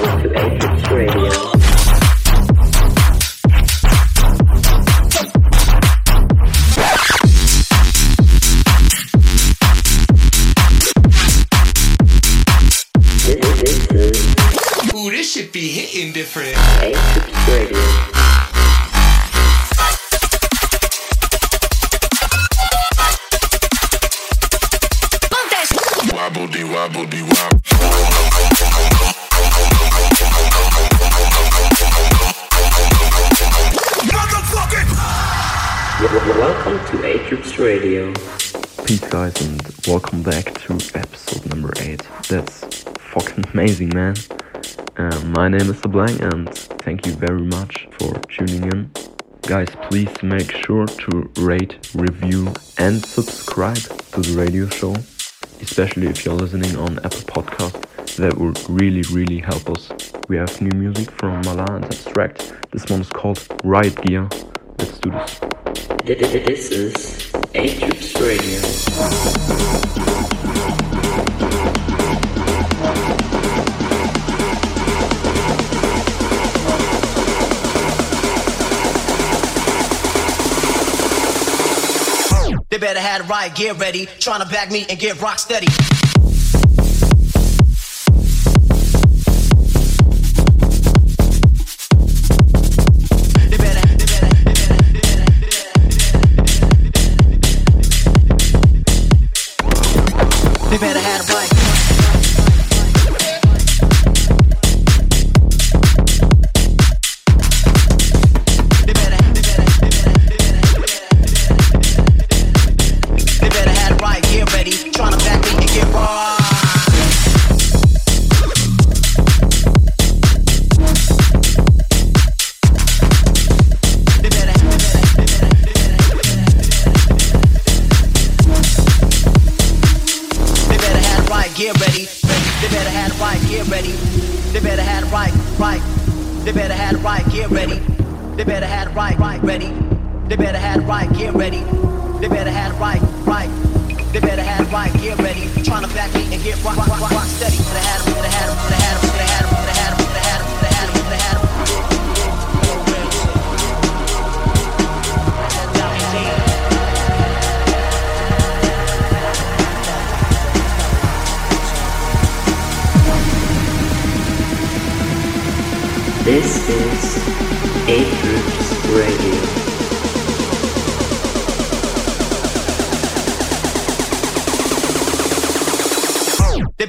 To Apex Radio. amazing, man. Um, my name is the blank, and thank you very much for tuning in. Guys, please make sure to rate, review, and subscribe to the radio show, especially if you're listening on Apple Podcast. That would really, really help us. We have new music from Mala and Abstract. This one is called Riot Gear. Let's do this. This is Atrix Radio. better have the riot gear ready. Trying to back me and get rock steady. They better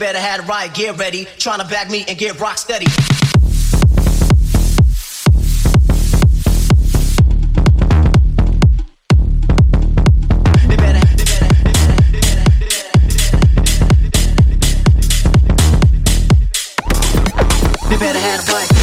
better have right get ready. Trying to back me and get rock steady. better have right.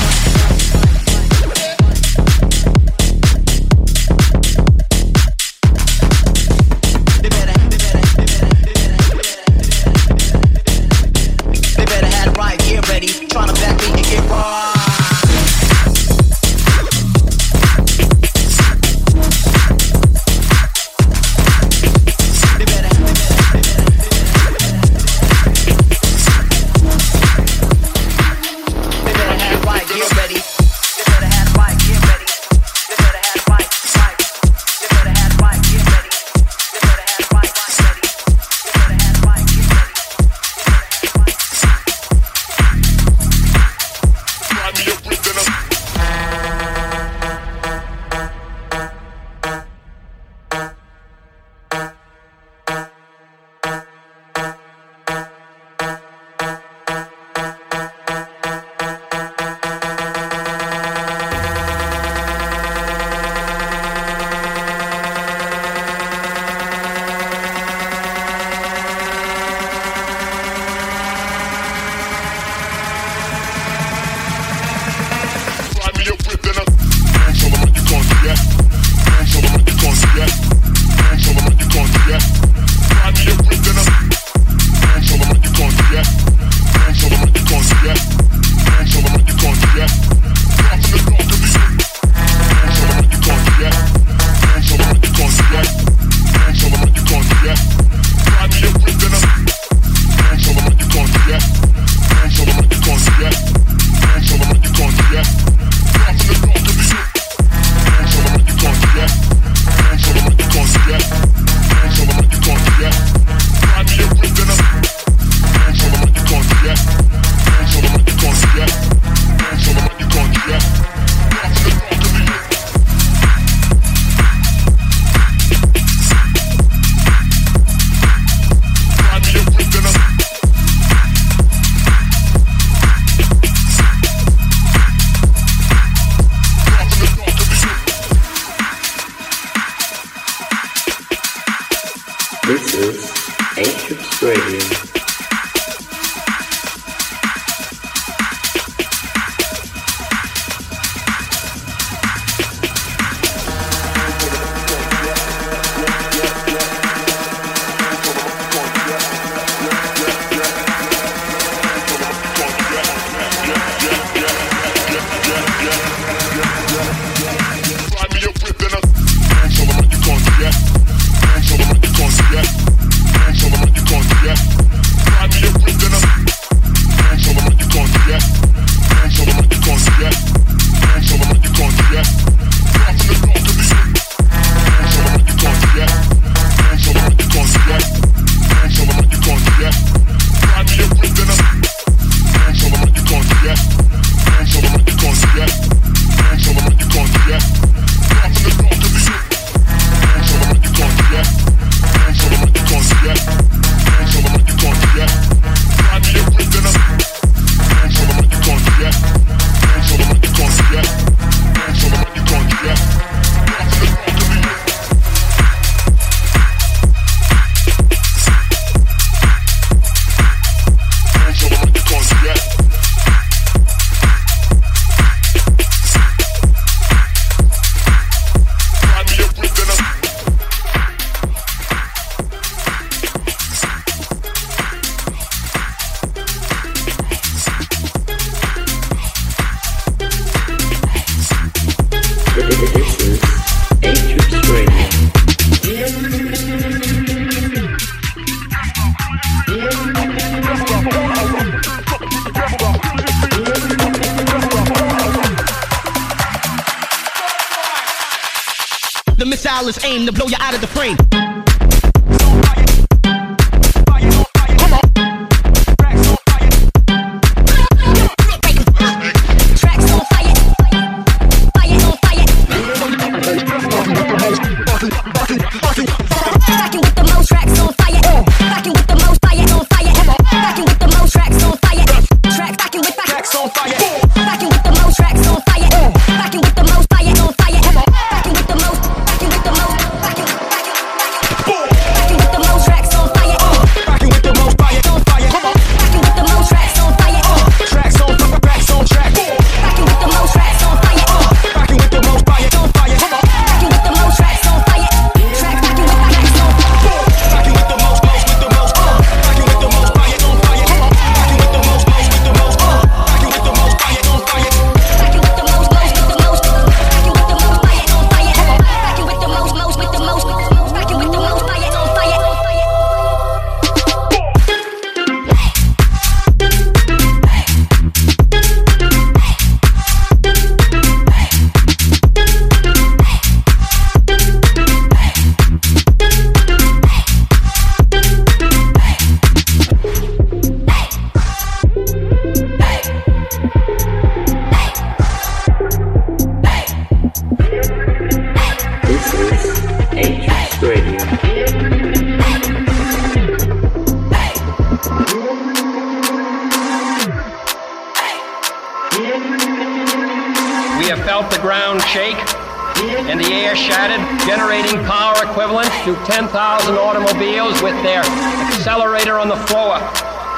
to 10,000 automobiles with their accelerator on the floor.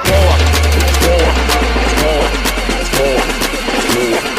Floor, floor, floor, floor, floor.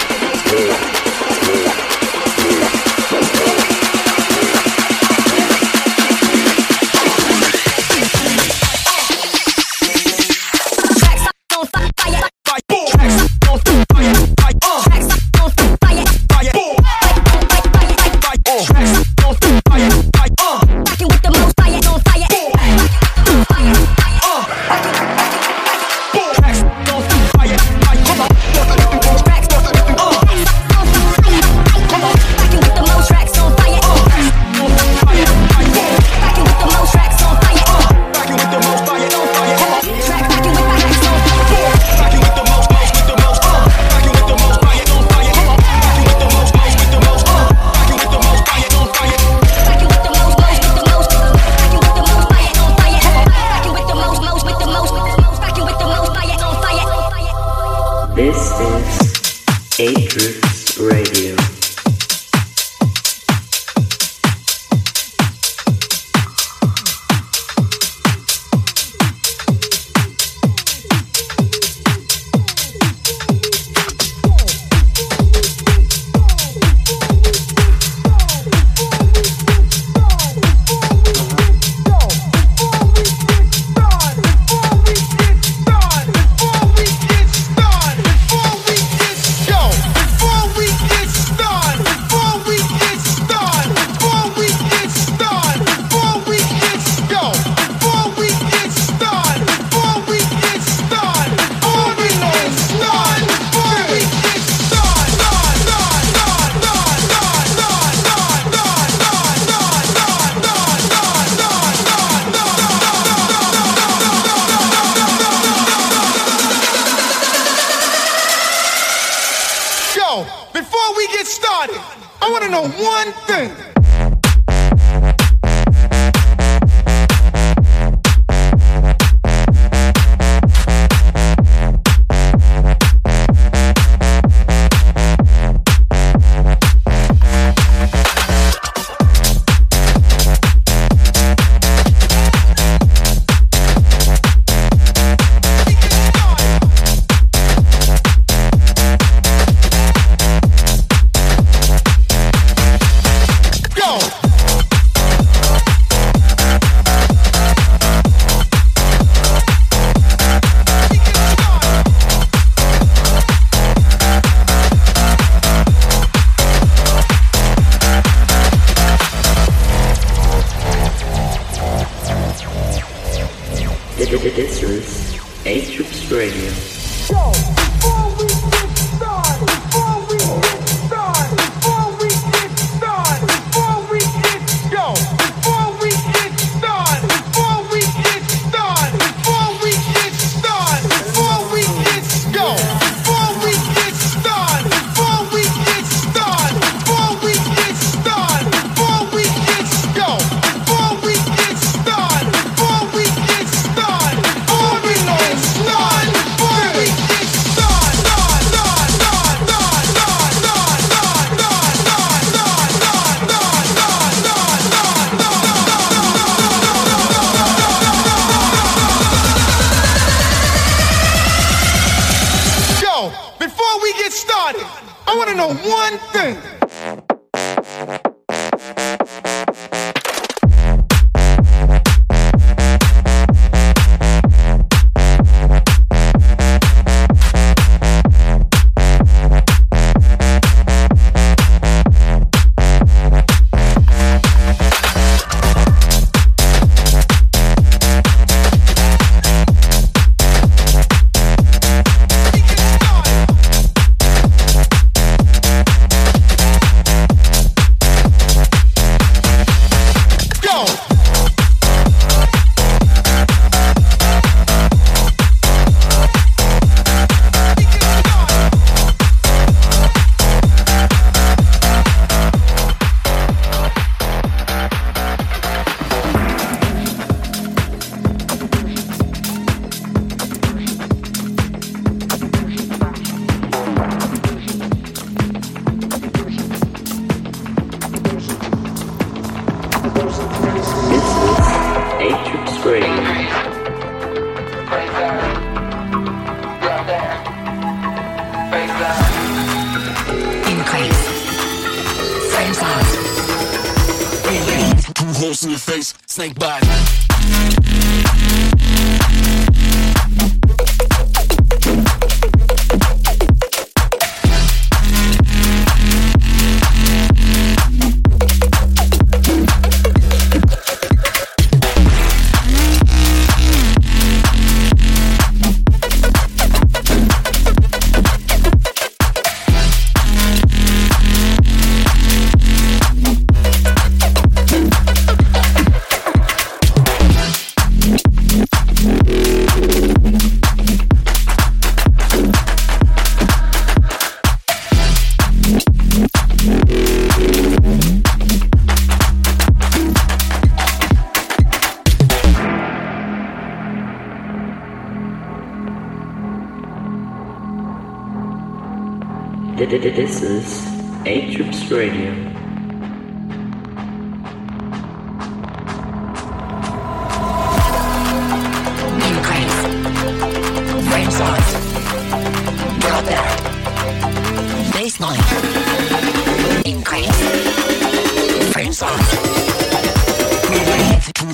Two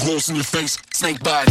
holes in your face, snake bite.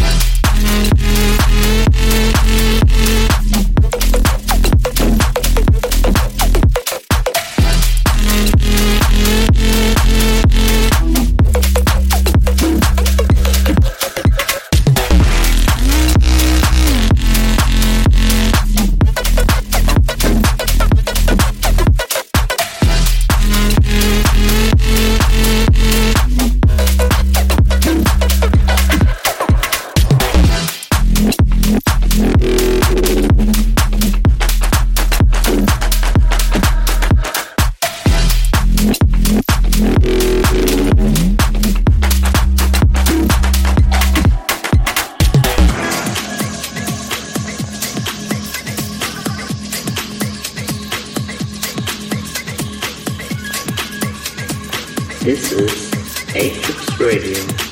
This is Atrix Radio.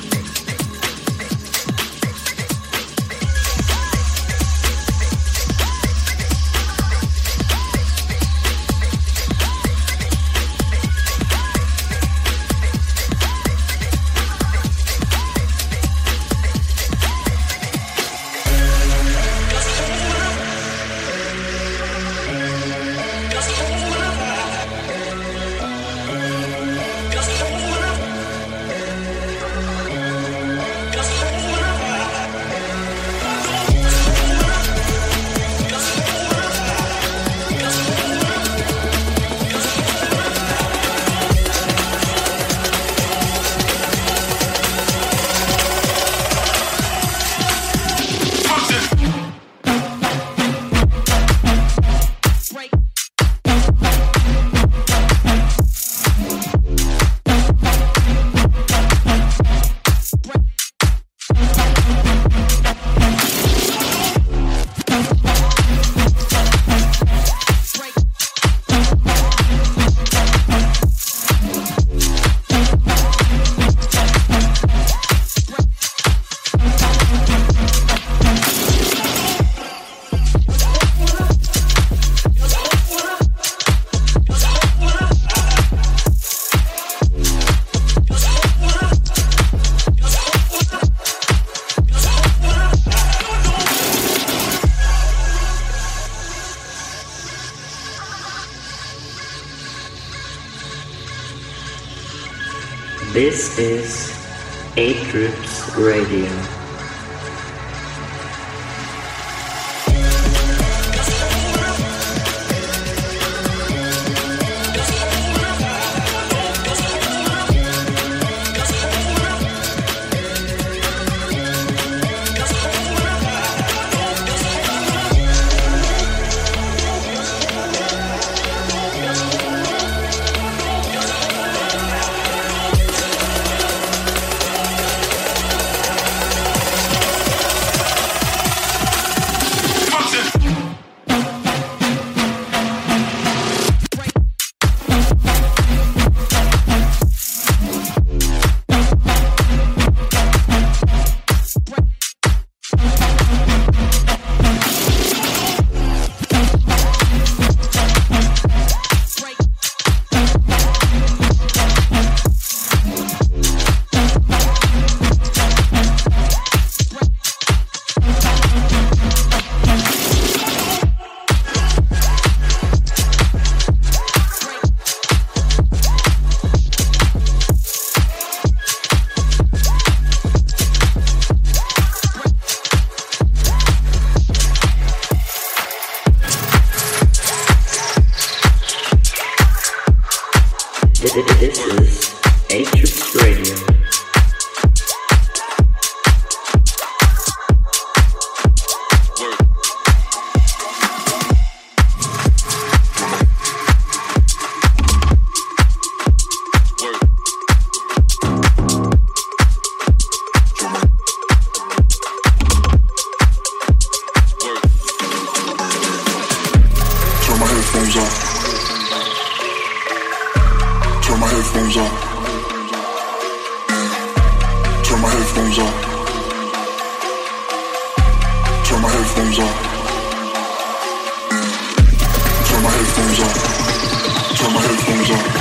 My headphones off.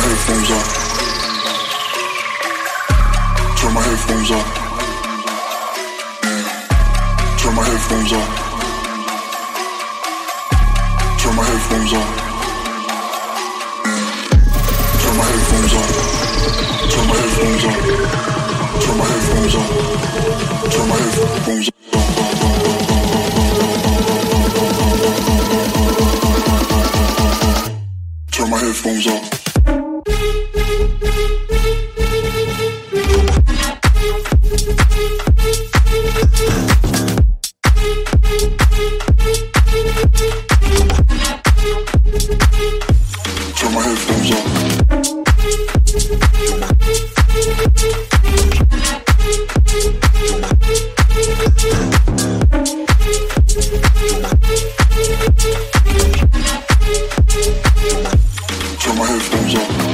my headphones. Turn my headphones off. Turn my headphones off. Turn my headphones off. Turn my headphones off. Turn my headphones off. Turn my headphones on. Turn my headphones on. Turn my headphones off. subject.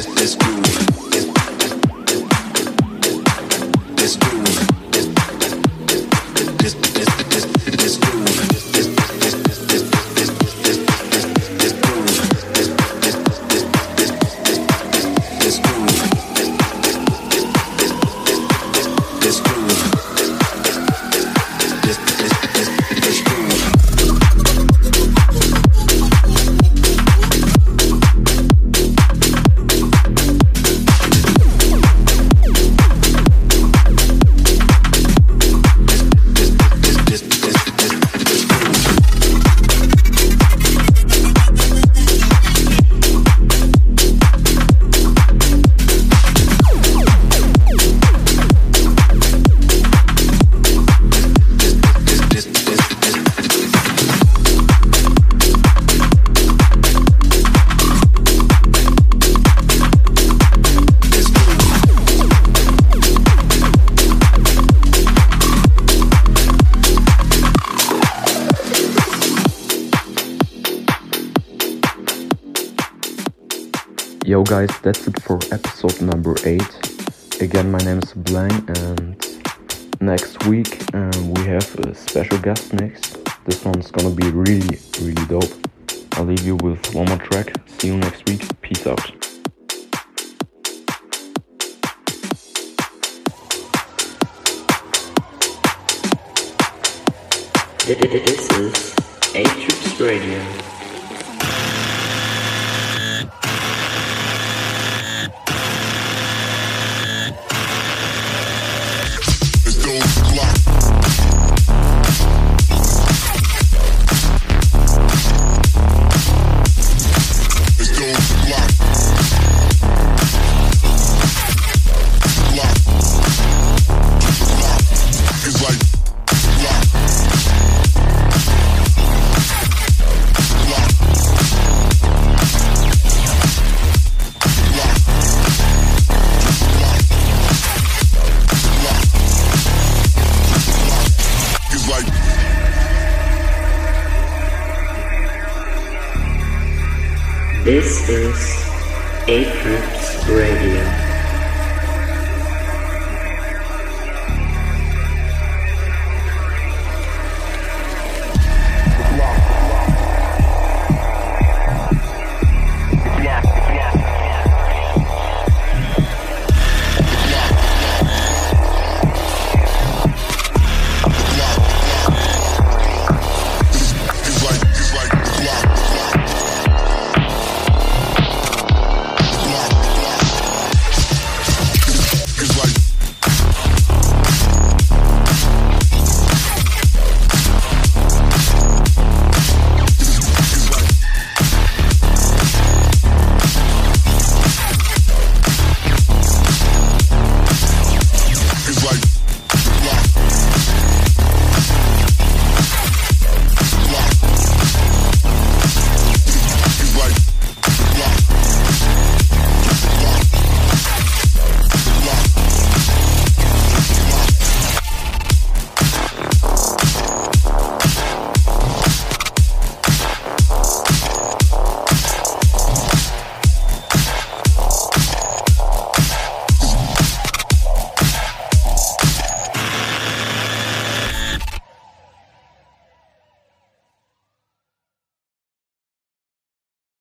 This this groove. This groove. This Yo guys, that's it for episode number 8. Again, my name is Blang and next week um, we have a special guest mix. This one's gonna be really, really dope. I'll leave you with one more track. See you next week. Peace out. This is Atrix Radio. Let's go